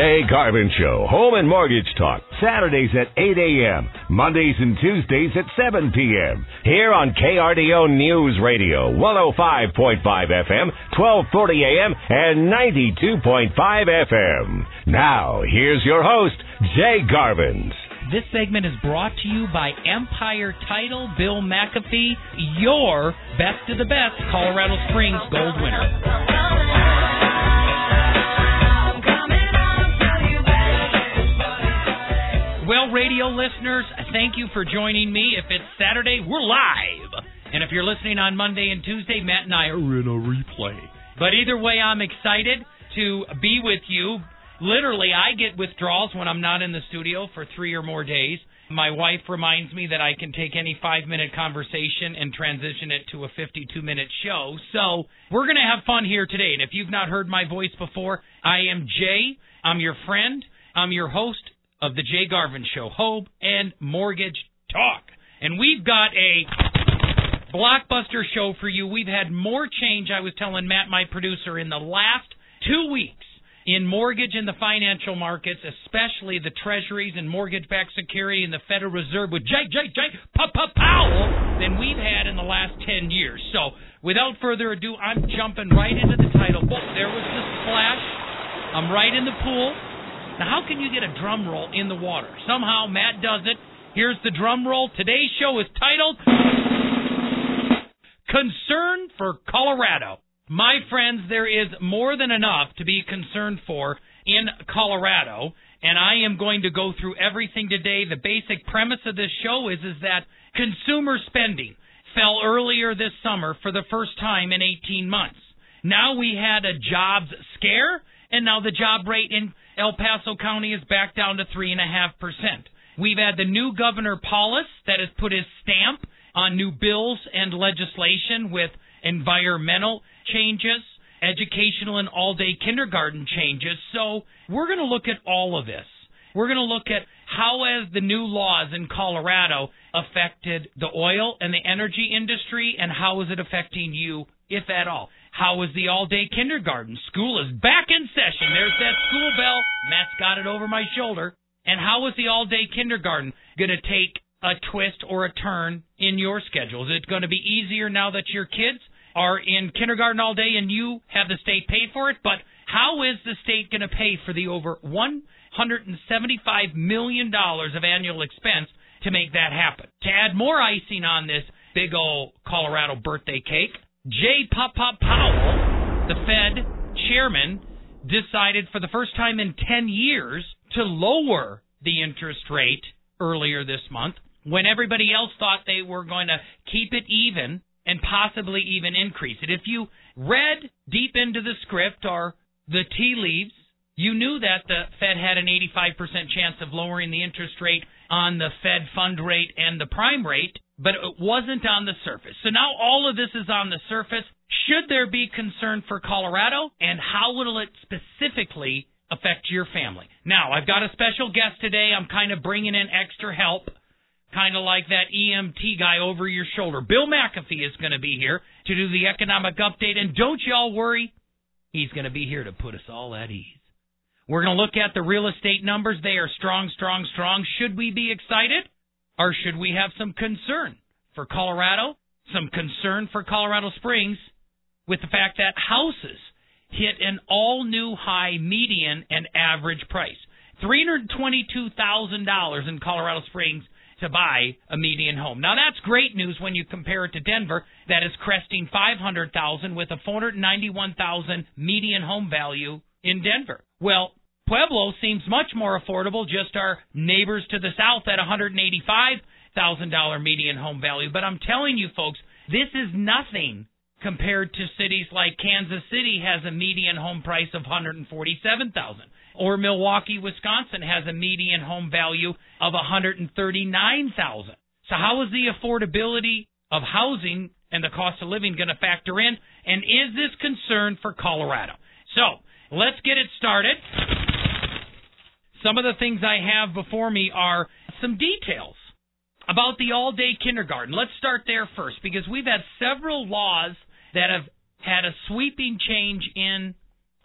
Jay Garvin Show, Home and Mortgage Talk, Saturdays at 8 a.m., Mondays and Tuesdays at 7 p.m. Here on KRDO News Radio, 105.5 FM, 1240 a.m., and 92.5 FM. Now, here's your host, Jay Garvins. This segment is brought to you by Empire Title, Bill McAfee, your best of the best Colorado Springs gold winner. Well, radio listeners, thank you for joining me. If it's Saturday, we're live. And if you're listening on Monday and Tuesday, Matt and I are in a replay. But either way, I'm excited to be with you. Literally, I get withdrawals when I'm not in the studio for three or more days. My wife reminds me that I can take any five minute conversation and transition it to a 52 minute show. So we're going to have fun here today. And if you've not heard my voice before, I am Jay. I'm your friend. I'm your host of the Jay Garvin Show, Home and Mortgage Talk. And we've got a blockbuster show for you. We've had more change, I was telling Matt, my producer, in the last two weeks in mortgage and the financial markets, especially the treasuries and mortgage backed security and the Federal Reserve with Jay, Jay, Jay, Papa Powell than we've had in the last 10 years. So, without further ado, I'm jumping right into the title. book. there was the splash. I'm right in the pool. Now, how can you get a drum roll in the water? Somehow Matt does it. Here's the drum roll. Today's show is titled Concern for Colorado. My friends, there is more than enough to be concerned for in Colorado, and I am going to go through everything today. The basic premise of this show is is that consumer spending fell earlier this summer for the first time in 18 months. Now we had a jobs scare, and now the job rate in El Paso County is back down to 3.5%. We've had the new Governor Polis that has put his stamp on new bills and legislation with environmental changes, educational and all day kindergarten changes. So we're going to look at all of this. We're going to look at how has the new laws in Colorado affected the oil and the energy industry and how is it affecting you, if at all. How was the all day kindergarten? School is back in session. There's that school bell. Matt's got it over my shoulder. And how was the all day kindergarten going to take a twist or a turn in your schedule? Is it going to be easier now that your kids are in kindergarten all day and you have the state pay for it? But how is the state going to pay for the over $175 million of annual expense to make that happen? To add more icing on this big old Colorado birthday cake, Jay Pop Pop Powell, the Fed chairman, decided for the first time in 10 years to lower the interest rate earlier this month when everybody else thought they were going to keep it even and possibly even increase it. If you read deep into the script or the tea leaves, you knew that the Fed had an 85% chance of lowering the interest rate on the Fed fund rate and the prime rate but it wasn't on the surface. So now all of this is on the surface. Should there be concern for Colorado, and how will it specifically affect your family? Now, I've got a special guest today. I'm kind of bringing in extra help, kind of like that EMT guy over your shoulder. Bill McAfee is going to be here to do the economic update, and don't y'all worry, he's going to be here to put us all at ease. We're going to look at the real estate numbers. They are strong, strong, strong. Should we be excited? Or should we have some concern for Colorado, some concern for Colorado Springs with the fact that houses hit an all new high median and average price? $322,000 in Colorado Springs to buy a median home. Now that's great news when you compare it to Denver that is cresting 500,000 with a 491,000 median home value in Denver. Well, Pueblo seems much more affordable, just our neighbors to the south at $185,000 median home value. But I'm telling you, folks, this is nothing compared to cities like Kansas City has a median home price of 147,000 or Milwaukee, Wisconsin has a median home value of 139,000. So how is the affordability of housing and the cost of living going to factor in and is this concern for Colorado? So, let's get it started. Some of the things I have before me are some details about the all day kindergarten. Let's start there first because we've had several laws that have had a sweeping change in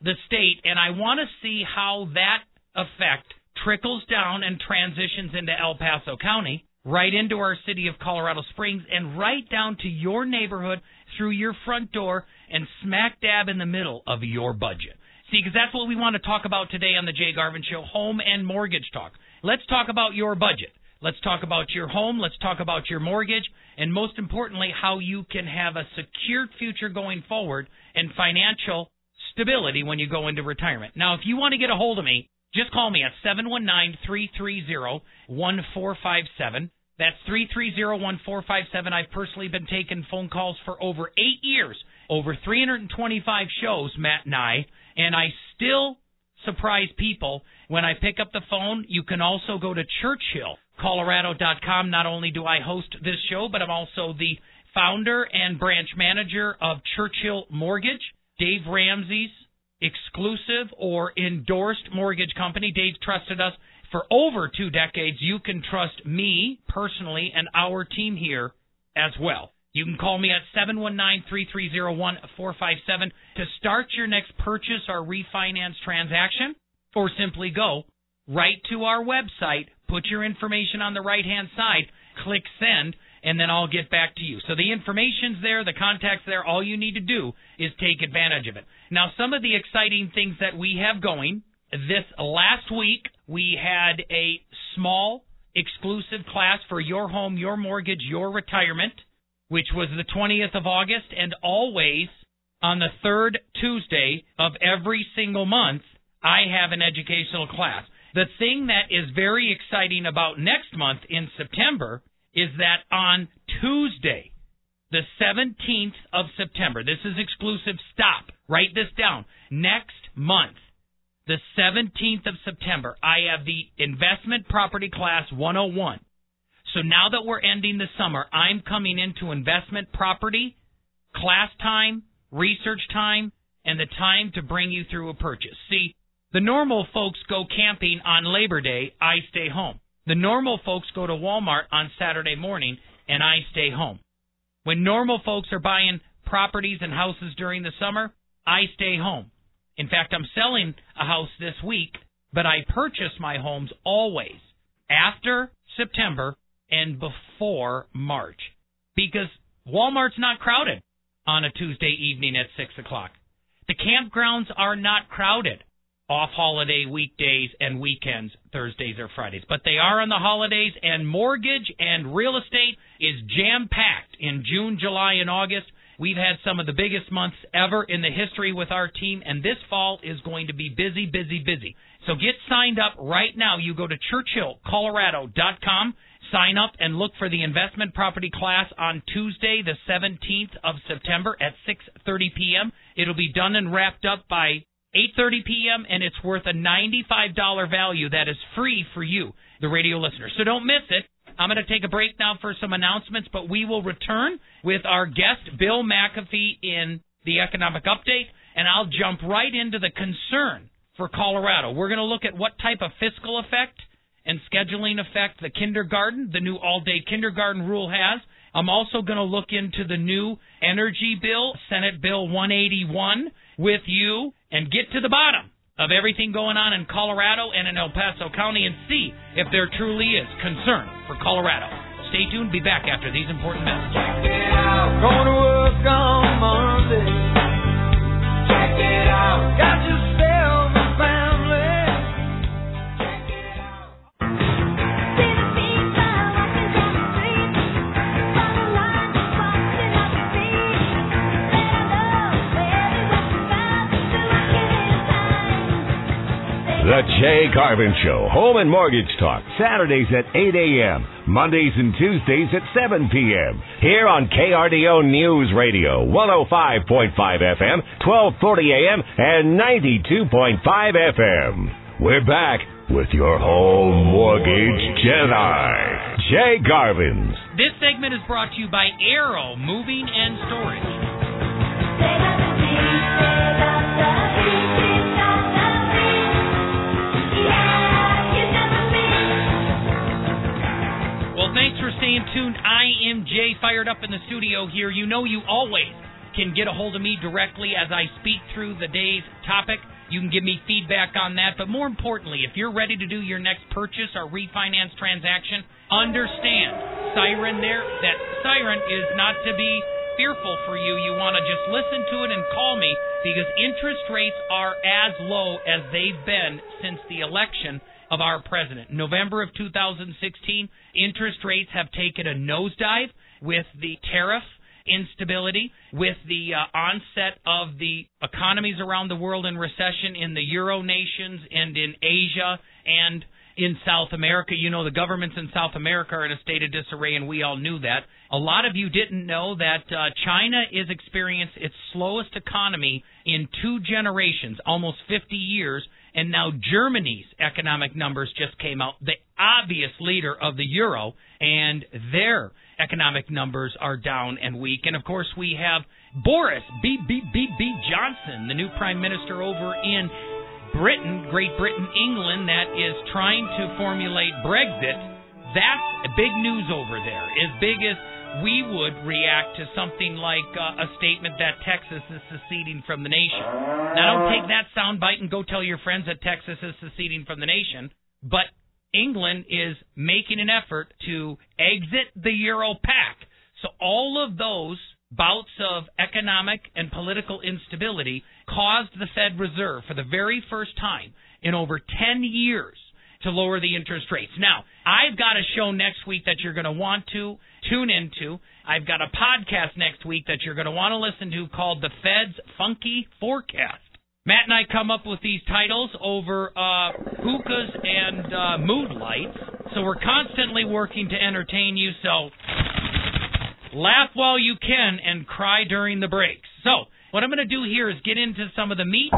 the state, and I want to see how that effect trickles down and transitions into El Paso County, right into our city of Colorado Springs, and right down to your neighborhood through your front door and smack dab in the middle of your budget. See, because that's what we want to talk about today on the Jay Garvin Show home and mortgage talk. Let's talk about your budget. Let's talk about your home. Let's talk about your mortgage. And most importantly, how you can have a secured future going forward and financial stability when you go into retirement. Now, if you want to get a hold of me, just call me at 719 330 1457. That's 330 1457. I've personally been taking phone calls for over eight years, over 325 shows, Matt and I, and I still surprise people when I pick up the phone. You can also go to churchillcolorado.com. Not only do I host this show, but I'm also the founder and branch manager of Churchill Mortgage, Dave Ramsey's exclusive or endorsed mortgage company. Dave trusted us for over two decades. You can trust me personally and our team here as well. You can call me at 719-330-1457 to start your next purchase or refinance transaction or simply go right to our website, put your information on the right-hand side, click send, and then I'll get back to you. So the information's there, the contact's there. All you need to do is take advantage of it. Now, some of the exciting things that we have going this last week, we had a small exclusive class for your home, your mortgage, your retirement which was the 20th of August, and always on the third Tuesday of every single month, I have an educational class. The thing that is very exciting about next month in September is that on Tuesday, the 17th of September, this is exclusive, stop, write this down. Next month, the 17th of September, I have the Investment Property Class 101. So now that we're ending the summer, I'm coming into investment property, class time, research time, and the time to bring you through a purchase. See, the normal folks go camping on Labor Day, I stay home. The normal folks go to Walmart on Saturday morning, and I stay home. When normal folks are buying properties and houses during the summer, I stay home. In fact, I'm selling a house this week, but I purchase my homes always after September and before March because Walmart's not crowded on a Tuesday evening at 6 o'clock. The campgrounds are not crowded off holiday weekdays and weekends, Thursdays or Fridays, but they are on the holidays, and mortgage and real estate is jam packed in June, July, and August. We've had some of the biggest months ever in the history with our team, and this fall is going to be busy, busy, busy. So get signed up right now. You go to churchillcolorado.com Sign up and look for the investment property class on Tuesday, the 17th of September at 6:30 p.m. It'll be done and wrapped up by 8:30 p.m. and it's worth a $95 value that is free for you, the radio listener. So don't miss it. I'm going to take a break now for some announcements, but we will return with our guest Bill McAfee in the economic update, and I'll jump right into the concern for Colorado. We're going to look at what type of fiscal effect and scheduling effect the kindergarten, the new all day kindergarten rule has. I'm also going to look into the new energy bill, Senate Bill 181, with you and get to the bottom of everything going on in Colorado and in El Paso County and see if there truly is concern for Colorado. Stay tuned. Be back after these important messages. Check it out. Going to work on Monday. Check it out. Got yourself The Jay Garvin Show, Home and Mortgage Talk, Saturdays at 8 a.m., Mondays and Tuesdays at 7 p.m. Here on KRDO News Radio, 105.5 FM, 1240 a.m., and 92.5 FM. We're back with your home mortgage Jedi, Jay Garvin's. This segment is brought to you by Arrow Moving and Storage. Thanks for staying tuned. I am Jay, fired up in the studio here. You know you always can get a hold of me directly as I speak through the day's topic. You can give me feedback on that. But more importantly, if you're ready to do your next purchase or refinance transaction, understand siren there that siren is not to be fearful for you. You want to just listen to it and call me because interest rates are as low as they've been since the election of our president. November of 2016, interest rates have taken a nosedive with the tariff instability, with the uh, onset of the economies around the world in recession in the Euro nations and in Asia and in South America. You know, the governments in South America are in a state of disarray, and we all knew that. A lot of you didn't know that uh, China is experiencing its slowest economy in two generations, almost 50 years, and now Germany's economic numbers just came out. The obvious leader of the euro, and their economic numbers are down and weak. And of course, we have Boris B. B. B. B. Johnson, the new prime minister over in Britain, Great Britain, England, that is trying to formulate Brexit. That's big news over there. As big as we would react to something like uh, a statement that Texas is seceding from the nation. Now, don't take that soundbite and go tell your friends that Texas is seceding from the nation, but England is making an effort to exit the Euro Pact. So all of those bouts of economic and political instability caused the Fed Reserve for the very first time in over 10 years to lower the interest rates. Now, I've got a show next week that you're going to want to tune into. I've got a podcast next week that you're going to want to listen to called The Fed's Funky Forecast. Matt and I come up with these titles over uh, hookahs and uh, mood lights, so we're constantly working to entertain you. So laugh while you can and cry during the breaks. So what I'm going to do here is get into some of the meat.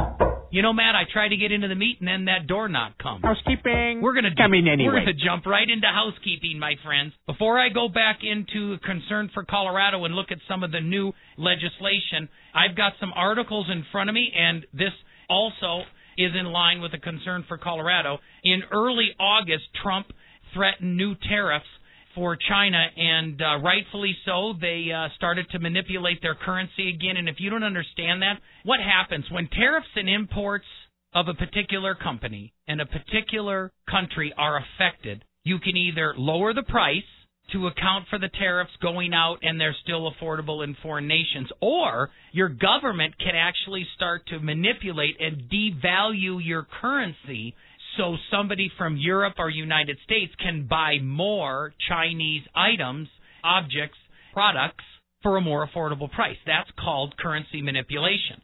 You know, Matt, I tried to get into the meat and then that door knock comes. Housekeeping. We're gonna coming anyway. We're gonna jump right into housekeeping, my friends. Before I go back into concern for Colorado and look at some of the new legislation, I've got some articles in front of me, and this also is in line with the concern for Colorado. In early August, Trump threatened new tariffs for China, and uh, rightfully so. They uh, started to manipulate their currency again. And if you don't understand that, what happens when tariffs and imports of a particular company and a particular country are affected? You can either lower the price to account for the tariffs going out and they're still affordable in foreign nations. Or your government can actually start to manipulate and devalue your currency so somebody from Europe or United States can buy more Chinese items, objects, products for a more affordable price. That's called currency manipulation.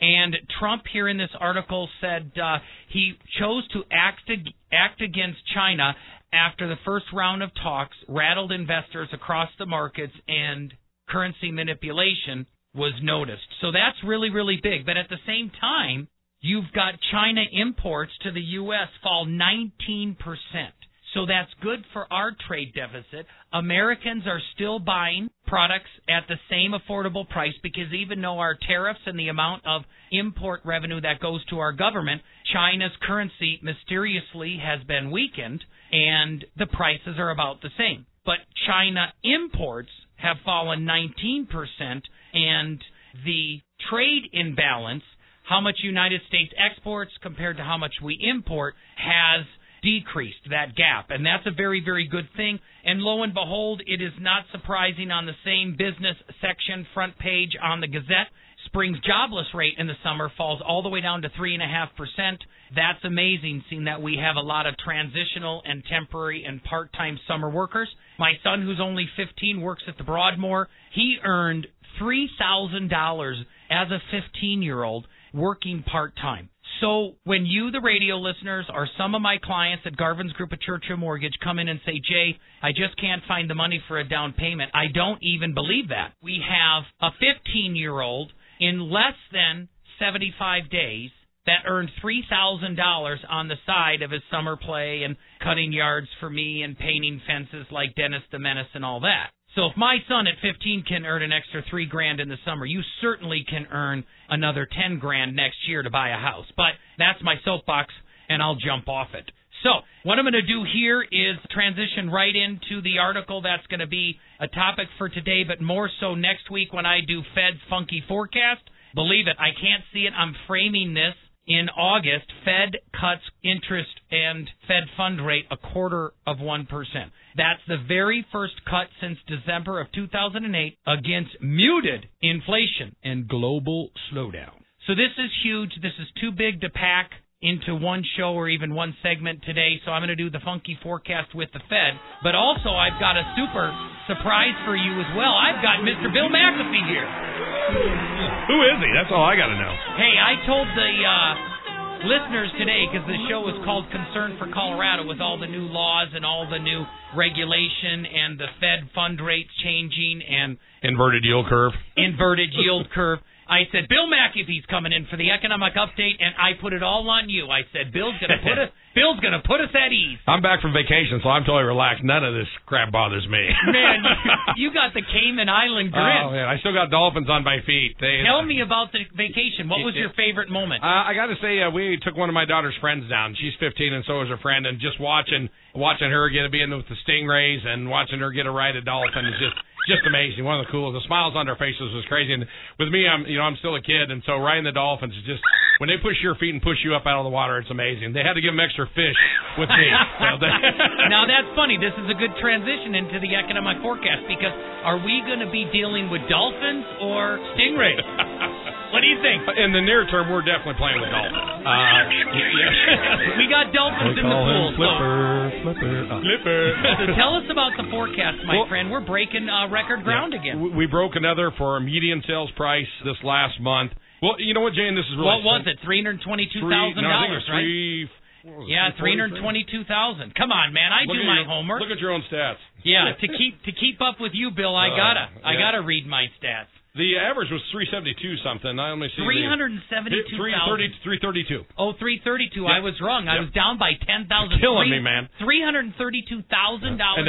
And Trump here in this article said uh, he chose to act act against China after the first round of talks rattled investors across the markets and currency manipulation was noticed. So that's really really big. But at the same time, You've got China imports to the U.S. fall 19%. So that's good for our trade deficit. Americans are still buying products at the same affordable price because even though our tariffs and the amount of import revenue that goes to our government, China's currency mysteriously has been weakened and the prices are about the same. But China imports have fallen 19% and the trade imbalance how much United States exports compared to how much we import has decreased that gap. And that's a very, very good thing. And lo and behold, it is not surprising on the same business section front page on the Gazette. Spring's jobless rate in the summer falls all the way down to 3.5%. That's amazing, seeing that we have a lot of transitional and temporary and part time summer workers. My son, who's only 15, works at the Broadmoor. He earned $3,000 as a 15 year old working part time. So when you, the radio listeners, or some of my clients at Garvin's Group of Churchill Mortgage come in and say, Jay, I just can't find the money for a down payment, I don't even believe that. We have a 15 year old in less than 75 days that earned $3,000 on the side of his summer play and cutting yards for me and painting fences like Dennis the Menace and all that. So if my son at 15 can earn an extra 3 grand in the summer, you certainly can earn another 10 grand next year to buy a house. But that's my soapbox and I'll jump off it. So, what I'm going to do here is transition right into the article that's going to be a topic for today, but more so next week when I do Fed's Funky Forecast. Believe it, I can't see it. I'm framing this in August, Fed cuts interest and Fed fund rate a quarter of 1%. That's the very first cut since December of 2008 against muted inflation and global slowdown. So this is huge. This is too big to pack into one show or even one segment today, so I'm going to do the funky forecast with the Fed. But also, I've got a super surprise for you as well. I've got Mr. Bill McAfee here. Who is he? That's all I got to know. Hey, I told the uh, listeners today because the show is called Concern for Colorado with all the new laws and all the new regulation and the Fed fund rates changing and inverted yield curve. Inverted yield curve. I said, Bill McAfee's coming in for the economic update, and I put it all on you. I said, Bill's gonna put us, Bill's gonna put us at ease. I'm back from vacation, so I'm totally relaxed. None of this crap bothers me. Man, you, you got the Cayman Island grin. Oh man, I still got dolphins on my feet. They, Tell me about the vacation. What was your favorite moment? Uh, I got to say, uh, we took one of my daughter's friends down. She's 15, and so is her friend. And just watching watching her get to be in with the stingrays and watching her get a ride a dolphin is just just amazing. One of the coolest. The smiles on their faces was crazy. And with me, I'm you know I'm still a kid, and so riding the dolphins is just when they push your feet and push you up out of the water, it's amazing. They had to give them extra fish with me. now that's funny. This is a good transition into the economic forecast because are we going to be dealing with dolphins or stingrays? What do you think? In the near term, we're definitely playing with dolphins. Uh, yeah. we got dolphins we in the pool. Flipper, so. flipper, uh. flipper. so tell us about the forecast, my well, friend. We're breaking uh, record ground yeah, again. We broke another for a median sales price this last month. Well, you know what, Jane? This is really. What was it? Three hundred twenty-two thousand no, dollars, right? Yeah, three hundred twenty-two thousand. Come on, man! I look do my your, homework. Look at your own stats. Yeah, to keep to keep up with you, Bill, I gotta uh, yeah. I gotta read my stats. The average was 372 something. I only see 372 332. Oh, 332. Yep. I was wrong. I was down by 10,000. Killing me, man. $332,000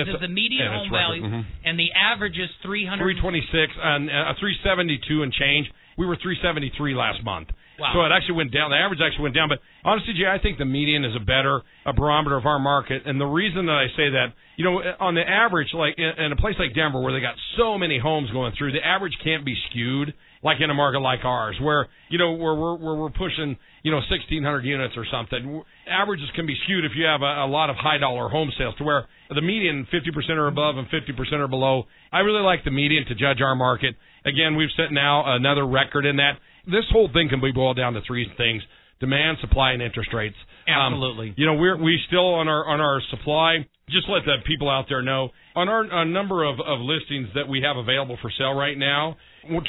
is the median home value, mm-hmm. and the average is 300 326 and uh, 372 and change. We were 373 last month. Wow. So it actually went down. The average actually went down. But honestly, Jay, I think the median is a better a barometer of our market. And the reason that I say that, you know, on the average, like in a place like Denver where they got so many homes going through, the average can't be skewed like in a market like ours, where you know where we're where we're pushing you know 1,600 units or something. Averages can be skewed if you have a, a lot of high dollar home sales, to where the median 50% or above and 50% or below. I really like the median to judge our market. Again, we've set now another record in that this whole thing can be boiled down to three things: demand, supply, and interest rates. Um, Absolutely. Um, you know, we're we still on our on our supply. Just let the people out there know on our a number of, of listings that we have available for sale right now.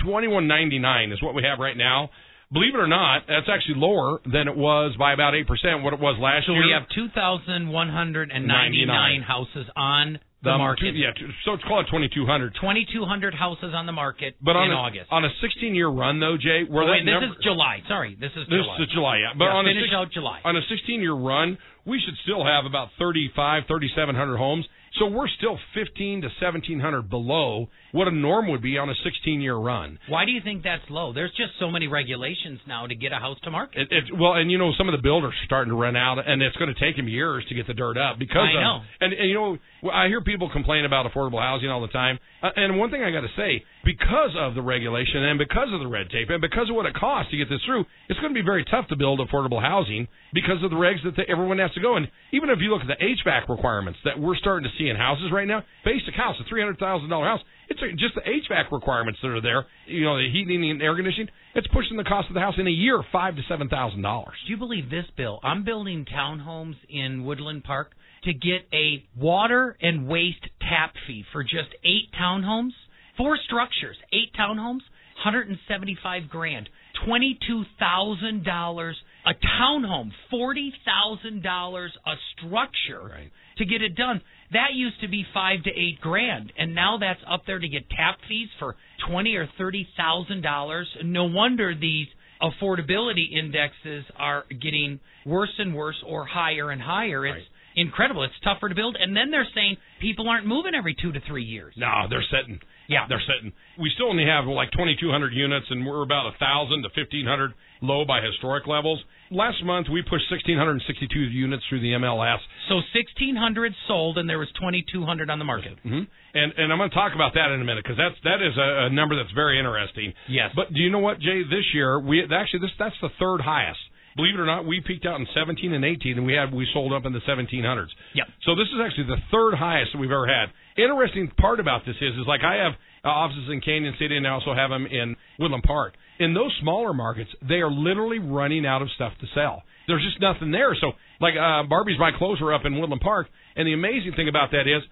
Twenty one ninety nine is what we have right now. Believe it or not, that's actually lower than it was by about eight percent what it was last so year. So we have two thousand one hundred and ninety nine houses on the um, market. Two, yeah, so it's called 2,200. 2,200 houses on the market but in on a, August. On a 16-year run, though, Jay, where oh, wait, this number, is July. Sorry, this is this July. is July, yeah. But yeah, on finish a six, out July. On a 16-year run, we should still have about 35, 3,700 homes. So we're still 15 to 1,700 below what a norm would be on a 16 year run. Why do you think that's low? There's just so many regulations now to get a house to market. It, it, well, and you know some of the builders are starting to run out, and it's going to take them years to get the dirt up because I of, know. And, and you know, I hear people complain about affordable housing all the time. Uh, and one thing I got to say, because of the regulation and because of the red tape and because of what it costs to get this through, it's going to be very tough to build affordable housing because of the regs that the, everyone has to go. And even if you look at the HVAC requirements that we're starting to see in houses right now, basic house, a three hundred thousand dollar house, it's just the HVAC requirements that are there. You know, the heating and air conditioning. It's pushing the cost of the house in a year five to seven thousand dollars. Do you believe this, Bill? I'm building townhomes in Woodland Park to get a water and waste tap fee for just eight townhomes, four structures, eight townhomes, 175 grand, twenty-two thousand dollars a townhome, forty thousand dollars a structure right. to get it done. That used to be five to eight grand, and now that's up there to get tap fees for twenty or thirty thousand dollars. No wonder these affordability indexes are getting worse and worse or higher and higher. It's right. incredible. It's tougher to build, and then they're saying people aren't moving every two to three years. No, they're sitting. Yeah, they're sitting. We still only have like 2,200 units, and we're about a thousand to 1,500 low by historic levels. Last month we pushed 1,662 units through the MLS. So 1,600 sold, and there was 2,200 on the market. Mm-hmm. And and I'm going to talk about that in a minute because that's that is a, a number that's very interesting. Yes. But do you know what, Jay? This year we actually this that's the third highest believe it or not, we peaked out in 17 and 18, and we had we sold up in the 1700s. Yep. So this is actually the third highest that we've ever had. Interesting part about this is, is like I have uh, offices in Cañon City, and I also have them in Woodland Park. In those smaller markets, they are literally running out of stuff to sell. There's just nothing there. So, like uh, Barbie's My Clothes are up in Woodland Park, and the amazing thing about that is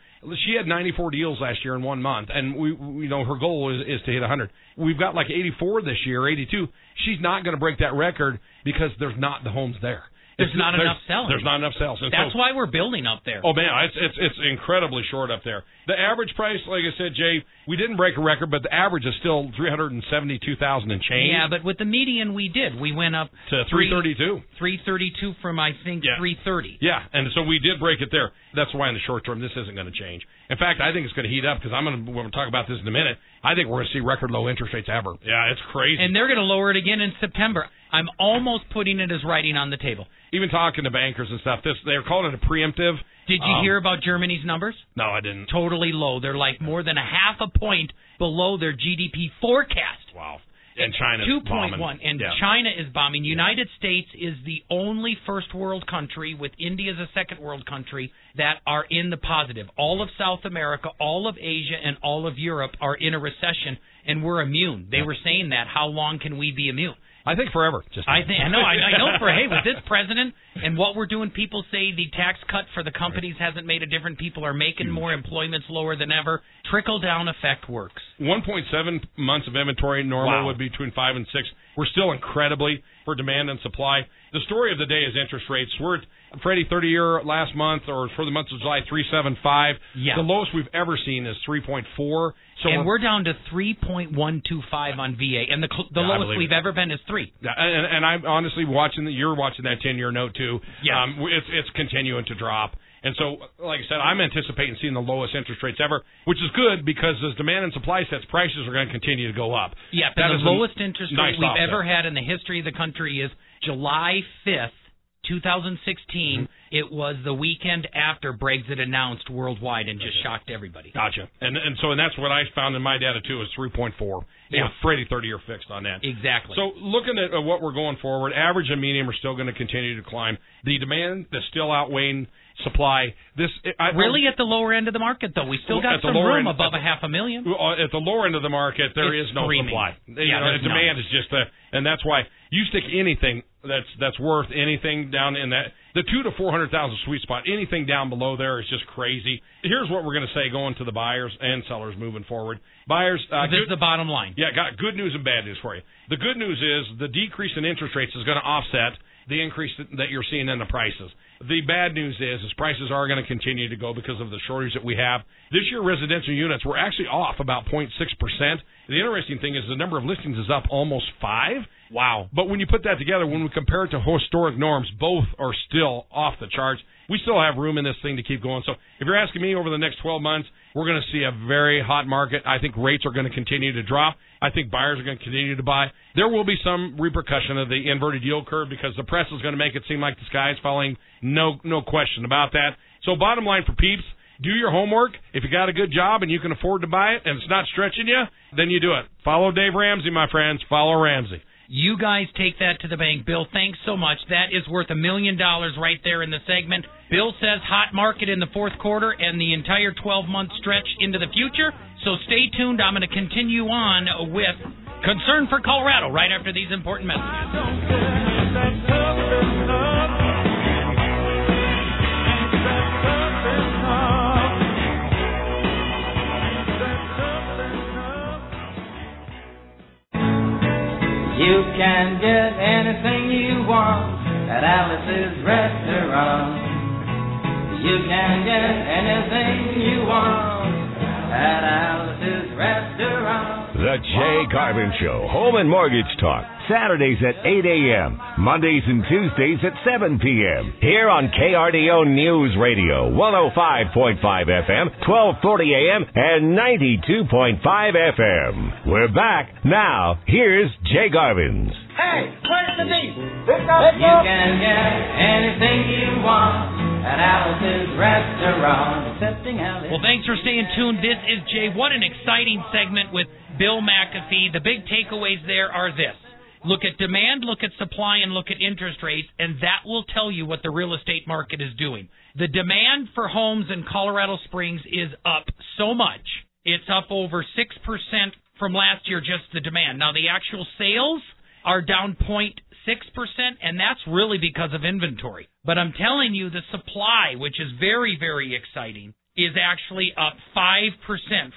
she had 94 deals last year in one month, and we, we you know, her goal is, is to hit 100. We've got like 84 this year, 82. She's not going to break that record because there's not the homes there. There's It's- not enough selling. There's not enough sales. And That's so, why we're building up there. Oh man, it's it's it's incredibly short up there. The average price, like I said, Jay, we didn't break a record, but the average is still three hundred and seventy-two thousand and change. Yeah, but with the median we did. We went up to three thirty-two. 332 from I think Yeah. 330. Yeah, and so we did break it there. That's why in the short term this isn't going to change. In fact, I think it's going to heat up because I'm going to we're going to talk about this in a minute. I think we're going to see record low interest rates ever. Yeah, it's crazy. And they're going to lower it again in September. I'm almost putting it as writing on the table. even talking to bankers and stuff, this they're calling it a preemptive. Did you Um, hear about Germany's numbers? No, I didn't. Totally low. They're like more than a half a point below their GDP forecast. Wow. And China's two point bombing. one, and Yeah. China is bombing. United States is the only first world country, with India as a second world country, that are in the positive. All of South America, all of Asia, and all of Europe are in a recession, and we're immune. They were saying that. How long can we be immune? I think forever. Just I think I know. I, I know for hey, with this president and what we're doing, people say the tax cut for the companies hasn't made a difference. People are making more, employment's lower than ever. Trickle down effect works. 1.7 months of inventory. Normal Wow. would be between five and six. We're still incredibly for demand and supply. The story of the day is interest rates. We're at Freddie 30 year last month or for the month of July 375. Yeah. The lowest we've ever seen is 3.4. So and we're down to 3.125 on VA, and the cl- the Yeah, lowest we've it. ever been is three. Yeah, and, and I'm honestly watching that. You're watching that 10 year note too. Yes. Um, it's it's continuing to drop. And so, like I said, I'm anticipating seeing the lowest interest rates ever, which is good because as demand and supply sets, prices are going to continue to go up. Yeah, That the is lowest interest nice rate we've offset. ever had in the history of the country is July 5th, 2016. Mm-hmm. It was the weekend after Brexit announced worldwide and just shocked everybody. Gotcha. And and so and that's what I found in my data too is 3.4. Yeah. Freddie 30 year fixed on that. Exactly. So looking at uh, what we're going forward, average and medium are still going to continue to climb. The demand is still outweighing supply. This I, really at the lower end of the market though, we still got the some room end- above at a half a million. Uh, at the lower end of the market, there is It's no screaming. supply. You Yeah, know, the demand is just a, and that's why you stick anything that's that's worth anything down in that the two to four hundred thousand sweet spot. Anything down below there is just crazy. Here's what we're going to say going to the buyers and sellers moving forward. Buyers, uh, this good- is the bottom line. yeah, got good news and bad news for you. The good news is the decrease in interest rates is going to offset the increase that- you're seeing in the prices. The bad news is, is prices are going to continue to go because of the shortage that we have. This year, residential units were actually off about 0.6 percent. The interesting thing is the number of listings is up almost five. Wow! But when you put that together, when we compare it to historic norms, both are still off the charts. We still have room in this thing to keep going. So if you're asking me over the next 12 months, we're going to see a very hot market. I think rates are going to continue to drop. I think buyers are going to continue to buy. There will be some repercussion of the inverted yield curve because the press is going to make it seem like the sky is falling. No, no question about that. So bottom line for peeps, do your homework. If you got a good job and you can afford to buy it and it's not stretching you, then you do it. Follow Dave Ramsey, my friends. Follow Ramsey. You guys take that to the bank. Bill, thanks so much. That is worth a million dollars right there in the segment. Bill says hot market in the fourth quarter and the entire 12 month stretch into the future. So stay tuned. I'm going to continue on with concern for Colorado right after these important messages. You can get anything you want at Alice's restaurant. You can get anything you want at Alice's restaurant. The Jay Garvin Show, Home and Mortgage Talk, Saturdays at 8 a.m., Mondays and Tuesdays at 7 p.m. Here on KRDO News Radio, 105.5 FM, 1240 a.m., and 92.5 FM. We're back. Now, here's Jay Garvin's. Hey, where's the beef? You can get anything you want at restaurant, excepting Alice. Well, thanks for staying tuned. This is Jay. What an exciting segment with Bill McAfee. The big takeaways there are this Look at demand, look at supply, and look at interest rates, and that will tell you what the real estate market is doing. The demand for homes in Colorado Springs is up so much. It's up over 6% from last year, just the demand. Now, the actual sales are down 0.6%, and that's really because of inventory. But I'm telling you, the supply, which is very, very exciting, is actually up 5%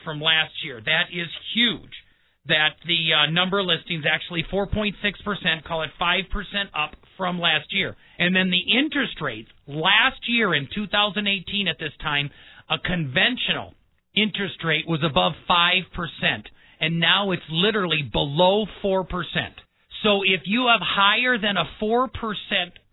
from last year. That is huge. That the uh, number of listings actually 4.6%, call it 5% up from last year. And then the interest rates last year in 2018 at this time, a conventional interest rate was above 5%, and now it's literally below 4%. So if you have higher than a 4%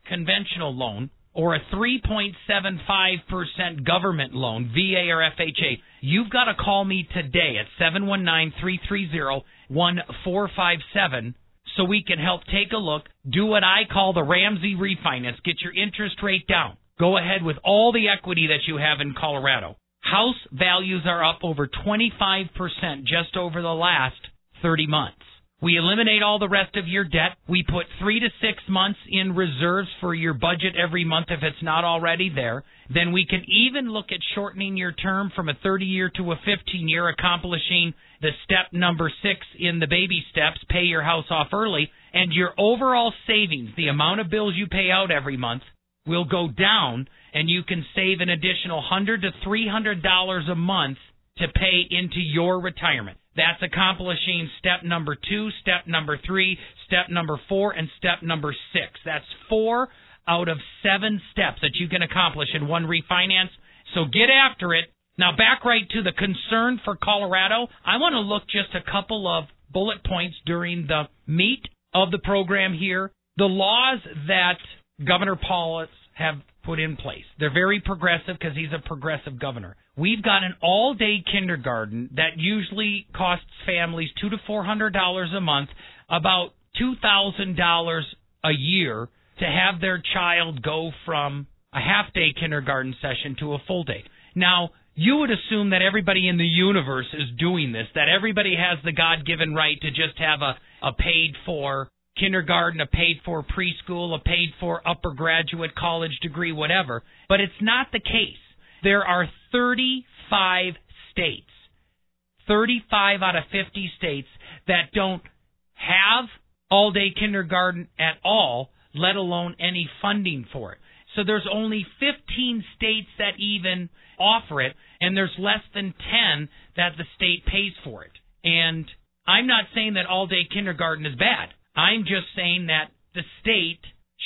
conventional loan or a 3.75% government loan, VA or FHA, you've got to call me today at 719-330-1457 so we can help take a look, do what I call the Ramsey refinance, get your interest rate down. Go ahead with all the equity that you have in Colorado. House values are up over 25% just over the last 30 months. We eliminate all the rest of your debt. We put three to six months in reserves for your budget every month if it's not already there. Then we can even look at shortening your term from a 30 year to a 15 year, accomplishing the step number six in the baby steps, pay your house off early, and your overall savings, the amount of bills you pay out every month, will go down and you can save an additional 100 to $300 a month to pay into your retirement. That's accomplishing step number two, step number three, step number four, and step number six. That's four out of seven steps that you can accomplish in one refinance. So get after it. Now, back right to the concern for Colorado. I want to look just a couple of bullet points during the meat of the program here. The laws that Governor Polis have put in place. They're very progressive because he's a progressive governor. We've got an all-day kindergarten that usually costs families two to four hundred dollars a month, about two thousand dollars a year to have their child go from a half-day kindergarten session to a full day. Now, you would assume that everybody in the universe is doing this, that everybody has the God-given right to just have a, a paid-for kindergarten, a paid for preschool, a paid for upper graduate college degree, whatever. But it's not the case. There are 35 states, 35 out of 50 states that don't have all day kindergarten at all, let alone any funding for it. So there's only 15 states that even offer it, and there's less than 10 that the state pays for it. And I'm not saying that all day kindergarten is bad. I'm just saying that the state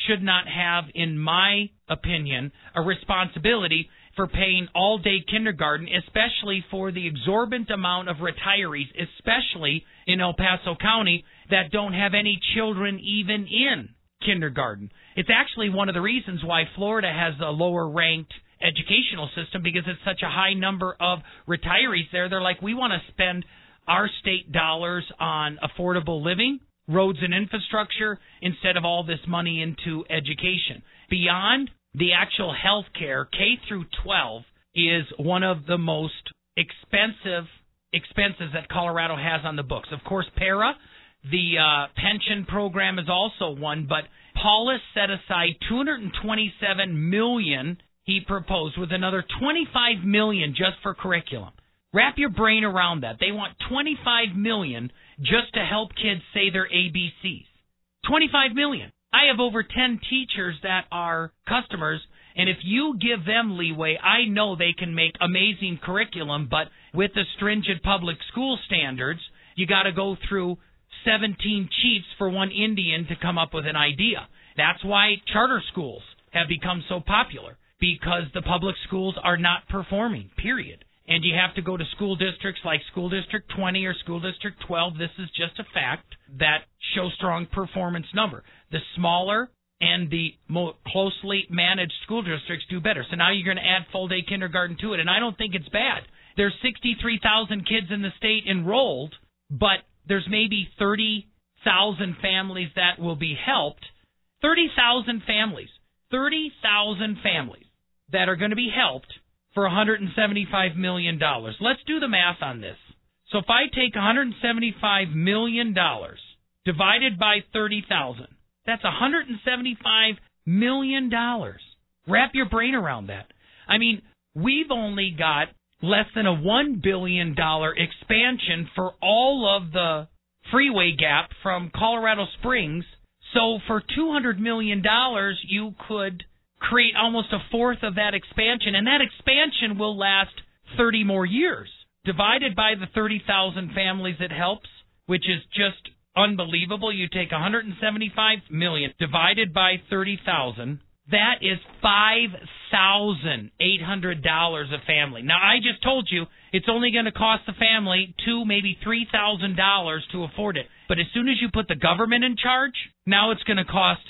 should not have, in my opinion, a responsibility for paying all day kindergarten, especially for the exorbitant amount of retirees, especially in El Paso County, that don't have any children even in kindergarten. It's actually one of the reasons why Florida has a lower ranked educational system because it's such a high number of retirees there. They're like, we want to spend our state dollars on affordable living roads and infrastructure instead of all this money into education. Beyond the actual health care, K through 12 is one of the most expensive expenses that Colorado has on the books. Of course, PERA, the uh, pension program is also one, but Polis set aside 227 million he proposed with another 25 million just for curriculum. Wrap your brain around that. They want 25 million just to help kids say their ABCs. 25 million. I have over 10 teachers that are customers, and if you give them leeway, I know they can make amazing curriculum, but with the stringent public school standards, you got to go through 17 chiefs for one Indian to come up with an idea. That's why charter schools have become so popular because the public schools are not performing, period and you have to go to school districts like School District 20 or School District 12. This is just a fact that show strong performance number. The smaller and the more closely managed school districts do better. So now you're going to add full day kindergarten to it, and I don't think it's bad. There's 63,000 kids in the state enrolled, but there's maybe 30,000 families that will be helped. 30,000 families, 30,000 families that are going to be helped for $175 million. Let's do the math on this. So if I take $175 million divided by 30,000. That's 175 million dollars. Wrap your brain around that. I mean, we've only got less than a 1 billion dollar expansion for all of the freeway gap from Colorado Springs. So for 200 million dollars, you could create almost a fourth of that expansion and that expansion will last 30 more years. Divided by the 30,000 families it helps, which is just unbelievable. You take 175 million divided by 30,000. That is five thousand eight hundred dollars a family. Now I just told you it's only going to cost the family two, maybe three thousand dollars to afford it. But as soon as you put the government in charge, now it's going to cost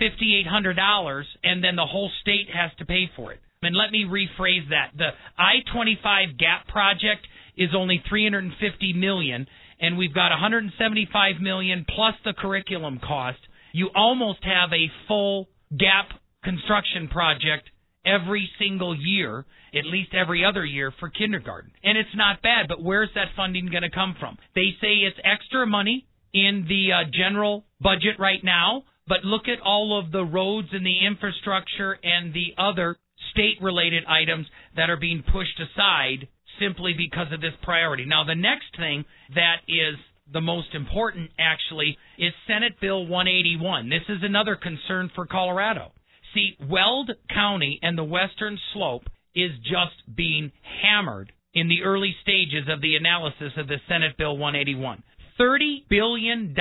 fifty eight hundred dollars, and then the whole state has to pay for it. And let me rephrase that: the I twenty five Gap project is only three hundred and fifty million, and we've got 175 million plus the curriculum cost, you almost have a full gap construction project every single year, at least every other year for kindergarten. And it's not bad, but where's that funding going to come from? They say it's extra money in the uh, general budget right now, but look at all of the roads and the infrastructure and the other state related items that are being pushed aside simply because of this priority. Now, the next thing that is the most important, actually, is Senate Bill 181. This is another concern for Colorado. See, Weld County and the western slope is just being hammered in the early stages of the analysis of the Senate Bill 181. $30 billion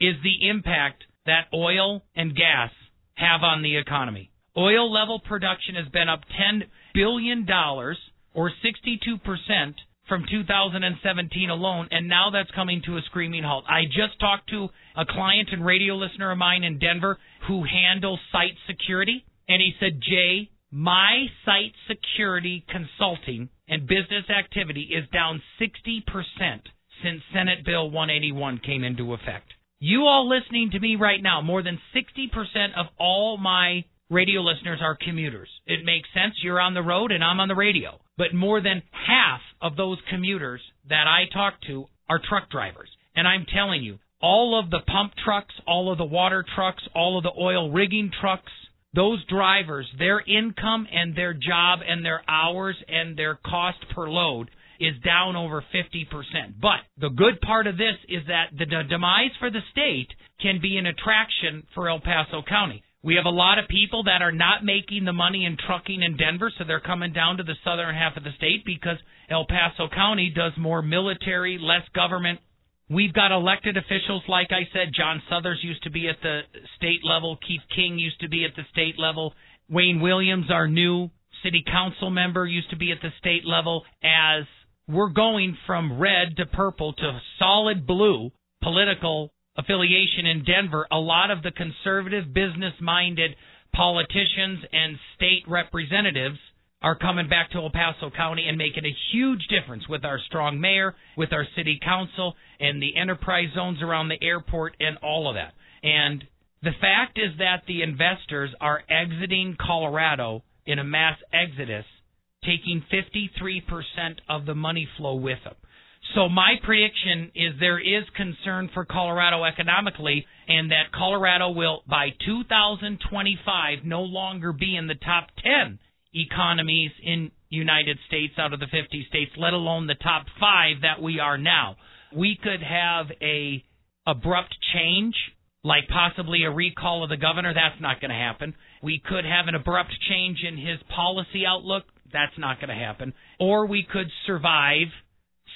is the impact that oil and gas have on the economy. Oil level production has been up $10 billion or 62% from 2017 alone, and now that's coming to a screaming halt. I just talked to a client and radio listener of mine in Denver who handles site security, and he said, Jay, my site security consulting and business activity is down 60% since Senate Bill 181 came into effect. You all listening to me right now, more than 60% of all my radio listeners are commuters. It makes sense. You're on the road and I'm on the radio. But more than half of those commuters that I talk to are truck drivers. And I'm telling you, all of the pump trucks, all of the water trucks, all of the oil rigging trucks, those drivers, their income and their job and their hours and their cost per load is down over 50%. But the good part of this is that the demise for the state can be an attraction for El Paso County. We have a lot of people that are not making the money in trucking in Denver, so they're coming down to the southern half of the state because El Paso County does more military, less government. We've got elected officials, like I said. John Suthers used to be at the state level. Keith King used to be at the state level. Wayne Williams, our new city council member, used to be at the state level. As we're going from red to purple to solid blue political affiliation in Denver, a lot of the conservative, business minded politicians and state representatives are coming back to El Paso County and making a huge difference with our strong mayor, with our city council, and the enterprise zones around the airport, and all of that. And the fact is that the investors are exiting Colorado in a mass exodus, taking 53% of the money flow with them. So my prediction is there is concern for Colorado economically and that Colorado will by 2025 no longer be in the top 10 economies in United States out of the 50 states, let alone the top 5 that we are now. We could have a abrupt change like possibly a recall of the governor, that's not going to happen. We could have an abrupt change in his policy outlook, that's not going to happen. Or we could survive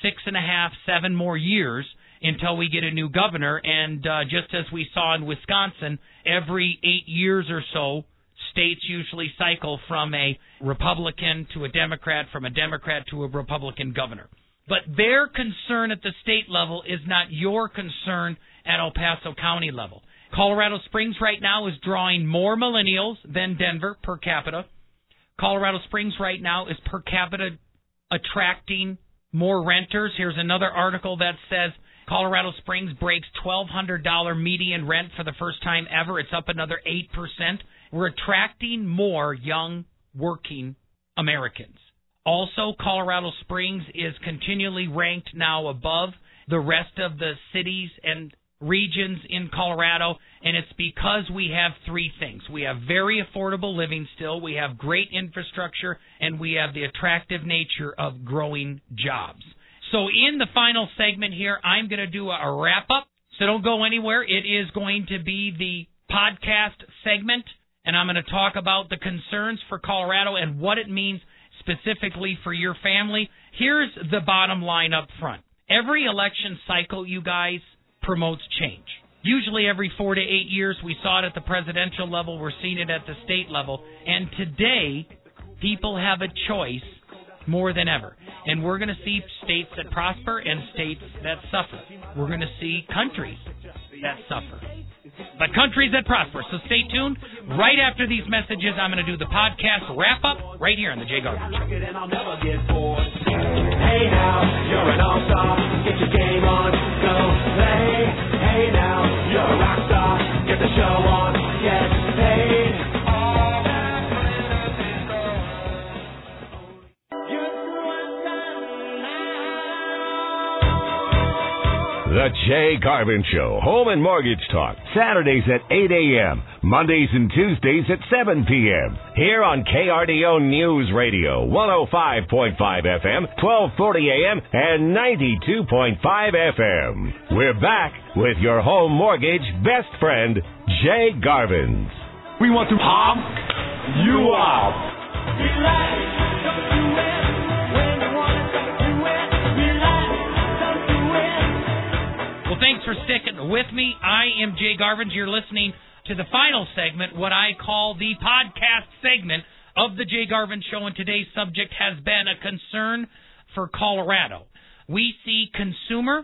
six and a half, seven more years until we get a new governor. And uh, just as we saw in Wisconsin, every eight years or so, states usually cycle from a Republican to a Democrat, from a Democrat to a Republican governor. But their concern at the state level is not your concern at El Paso County level. Colorado Springs right now is drawing more millennials than Denver per capita. Colorado Springs right now is per capita attracting more renters. Here's another article that says Colorado Springs breaks $1,200 median rent for the first time ever. It's up another 8%. We're attracting more young working Americans. Also, Colorado Springs is continually ranked now above the rest of the cities and regions in Colorado, and it's because we have three things. We have very affordable living still, we have great infrastructure, and we have the attractive nature of growing jobs. So, in the final segment here, I'm going to do a wrap up. So, don't go anywhere. It is going to be the podcast segment, and I'm going to talk about the concerns for Colorado and what it means specifically for your family. Here's the bottom line up front every election cycle, you guys, promotes change. Usually every four to eight years, we saw it at the presidential level, we're seeing it at the state level. And today, people have a choice more than ever. And we're going to see states that prosper and states that suffer. We're going to see countries that suffer. But countries that prosper. So stay tuned. Right after these messages, I'm going to do the podcast wrap up right here on the Jay Garvin Show. Hey now, you're an all-star. Get your game on, go play. Hey now, you're a rock star. Get the show on, get paid. The Jay Garvin Show, Home and Mortgage Talk, Saturdays at 8 a.m., Mondays and Tuesdays at 7 p.m. Here on KRDO News Radio, 105.5 FM, 1240 a.m., and 92.5 FM. We're back with your home mortgage best friend, Jay Garvens. We want to pump you up. Thanks for sticking with me. I am Jay Garvens. You're listening to the final segment, what I call the podcast segment of the Jay Garvin Show. And today's subject has been a concern for Colorado. We see consumer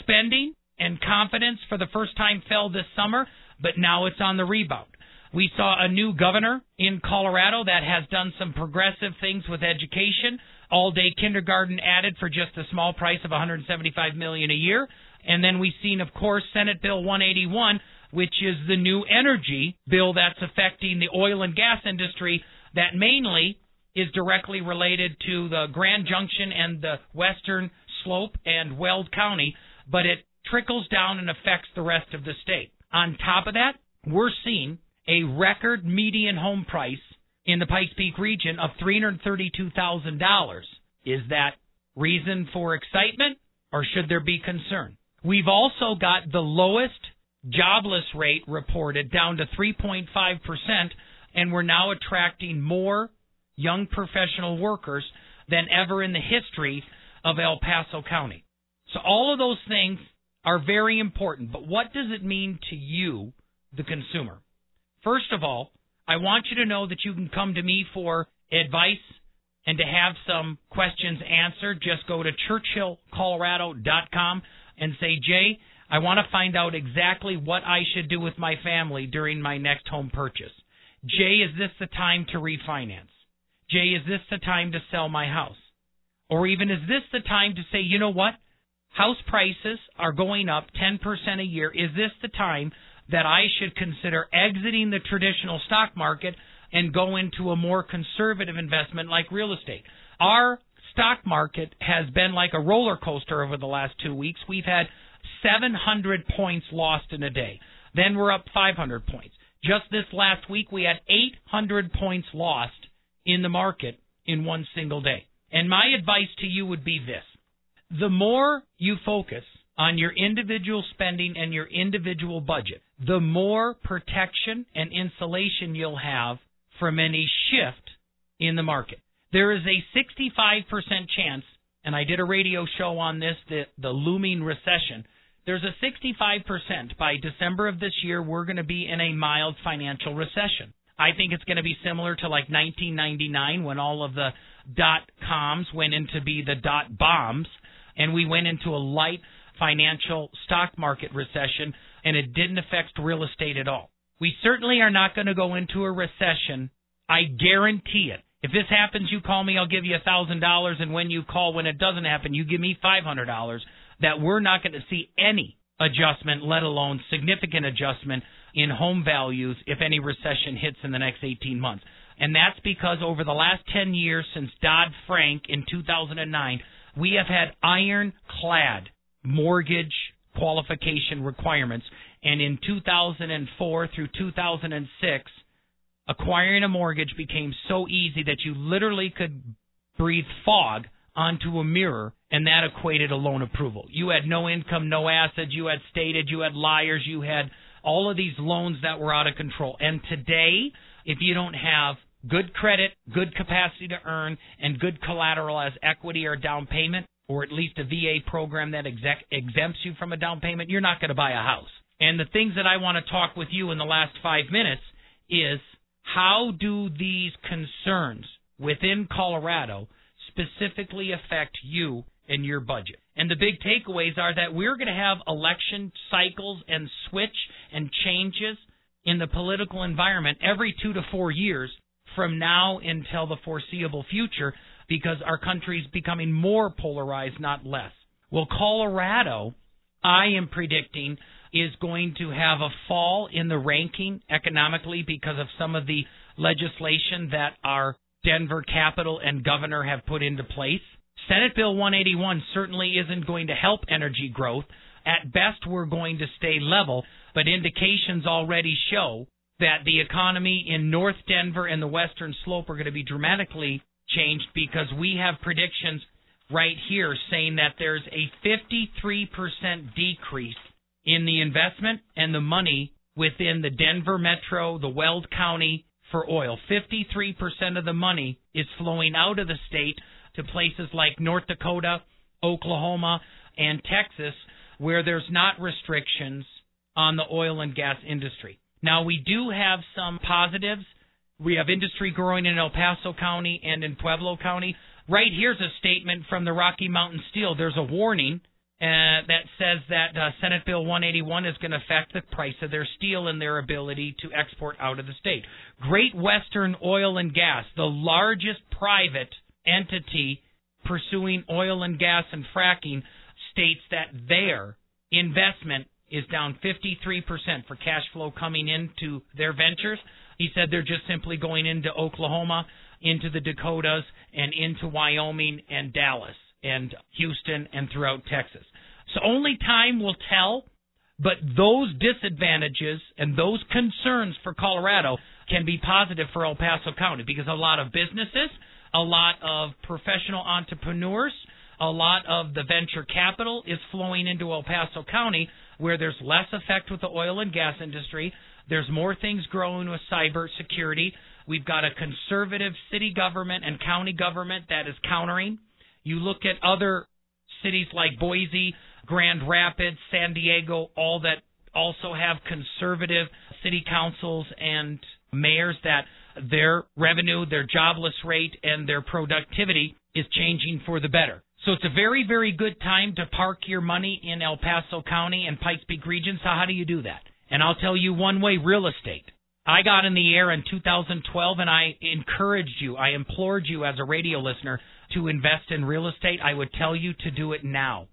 spending and confidence for the first time fell this summer, but now it's on the rebound. We saw a new governor in Colorado that has done some progressive things with education. All day kindergarten added for just a small price of 175 million a year. And then we've seen, of course, Senate Bill 181, which is the new energy bill that's affecting the oil and gas industry that mainly is directly related to the Grand Junction and the western slope and Weld County, but it trickles down and affects the rest of the state. On top of that, we're seeing a record median home price in the Pikes Peak region of $332,000. Is that reason for excitement or should there be concern? We've also got the lowest jobless rate reported down to 3.5%, and we're now attracting more young professional workers than ever in the history of El Paso County. So, all of those things are very important, but what does it mean to you, the consumer? First of all, I want you to know that you can come to me for advice and to have some questions answered. Just go to churchillcolorado.com and say, Jay, I want to find out exactly what I should do with my family during my next home purchase. Jay, is this the time to refinance? Jay, is this the time to sell my house? Or even is this the time to say, you know what? House prices are going up 10% a year. Is this the time that I should consider exiting the traditional stock market and go into a more conservative investment like real estate? Our stock market has been like a roller coaster over the last two weeks. We've had 700 points lost in a day. Then we're up 500 points. Just this last week, we had 800 points lost in the market in one single day. And my advice to you would be this the more you focus on your individual spending and your individual budget, the more protection and insulation you'll have from any shift in the market. There is a 65% chance, and I did a radio show on this, the, the looming recession. There's a 65% by December of this year, we're going to be in a mild financial recession. I think it's going to be similar to like 1999 when all of the dot coms went into be the dot bombs, and we went into a light financial stock market recession, and it didn't affect real estate at all. We certainly are not going to go into a recession. I guarantee it if this happens, you call me, I'll give you a thousand dollars, and when you call, when it doesn't happen, you give me five hundred dollars. That we're not going to see any adjustment, let alone significant adjustment in home values if any recession hits in the next 18 months. And that's because over the last 10 years since Dodd Frank in 2009, we have had ironclad mortgage qualification requirements. And in 2004 through 2006, acquiring a mortgage became so easy that you literally could breathe fog onto a mirror and that equated a loan approval. You had no income, no assets, you had stated, you had liars, you had all of these loans that were out of control. And today, if you don't have good credit, good capacity to earn, and good collateral as equity or down payment, or at least a VA program that exec- exempts you from a down payment, you're not going to buy a house. And the things that I want to talk with you in the last five minutes is how do these concerns within Colorado specifically affect you and your budget? And the big takeaways are that we're going to have election cycles and switch and changes in the political environment every two to four years from now until the foreseeable future because our country is becoming more polarized, not less. Well, Colorado, I am predicting, is going to have a fall in the ranking economically because of some of the legislation that our Denver capital and governor have put into place. Senate Bill 181 certainly isn't going to help energy growth. At best, we're going to stay level, but indications already show that the economy in North Denver and the Western Slope are going to be dramatically changed because we have predictions right here saying that there's a 53% decrease in the investment and the money within the Denver metro, the Weld County for oil. 53% of the money is flowing out of the state to places like North Dakota, Oklahoma, and Texas where there's not restrictions on the oil and gas industry. Now, we do have some positives. We have industry growing in El Paso County and in Pueblo County. Right here's a statement from the Rocky Mountain Steel. There's a warning uh, that says that uh, Senate Bill 181 is going to affect the price of their steel and their ability to export out of the state. Great Western Oil and Gas, the largest private entity pursuing oil and gas and fracking, states that their investment is down 53% for cash flow coming into their ventures. He said they're just simply going into Oklahoma, into the Dakotas, and into Wyoming and Dallas and Houston and throughout Texas. So only time will tell, but those disadvantages and those concerns for Colorado can be positive for El Paso County because a lot of businesses, a lot of professional entrepreneurs, a lot of the venture capital is flowing into El Paso County where there's less effect with the oil and gas industry. There's more things growing with cyber security. We've got a conservative city government and county government that is countering. You look at other cities like Boise, Grand Rapids, San Diego, all that also have conservative city councils and mayors that their revenue, their jobless rate, and their productivity is changing for the better. So it's a very, very good time to park your money in El Paso County and Pikes Peak region. So how do you do that? And I'll tell you one way real estate. I got in the air in 2012 and I encouraged you, I implored you as a radio listener to invest in real estate. I would tell you to do it now.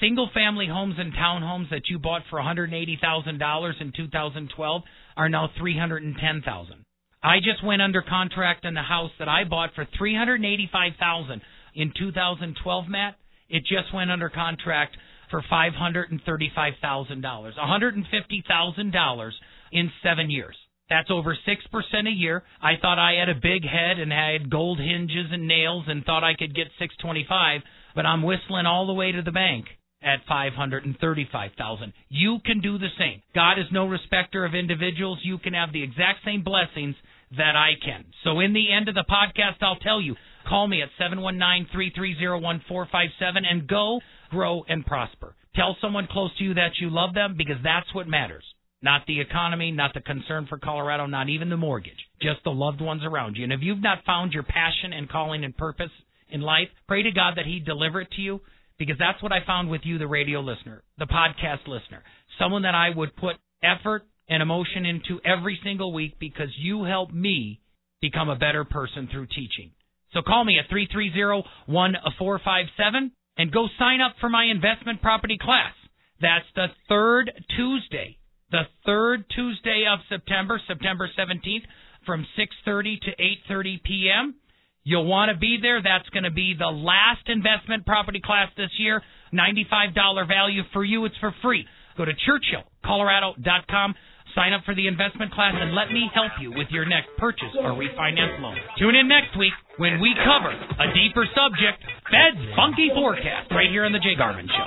Single family homes and townhomes that you bought for $180,000 in 2012 are now $310,000. I just went under contract on the house that I bought for $385,000 in 2012, Matt, it just went under contract for $535,000, $150,000 in seven years. That's over 6% a year. I thought I had a big head and had gold hinges and nails and thought I could get 625, but I'm whistling all the way to the bank at 535,000. You can do the same. God is no respecter of individuals. You can have the exact same blessings that I can. So in the end of the podcast, I'll tell you Call me at 719-330-1457 and go, grow, and prosper. Tell someone close to you that you love them because that's what matters. Not the economy, not the concern for Colorado, not even the mortgage. Just the loved ones around you. And if you've not found your passion and calling and purpose in life, pray to God that He deliver it to you because that's what I found with you, the radio listener, the podcast listener. Someone that I would put effort and emotion into every single week because you help me become a better person through teaching. So call me at 330-1457 and go sign up for my investment property class. That's the third Tuesday, the third Tuesday of September, September 17th from 6:30 to 8:30 p.m. You'll want to be there. That's going to be the last investment property class this year. $95 value for you. It's for free. Go to churchillcolorado.com. Sign up for the investment class and let me help you with your next purchase or refinance loan. Tune in next week when we cover a deeper subject, Fed's funky forecast, right here on the Jay Garvin Show.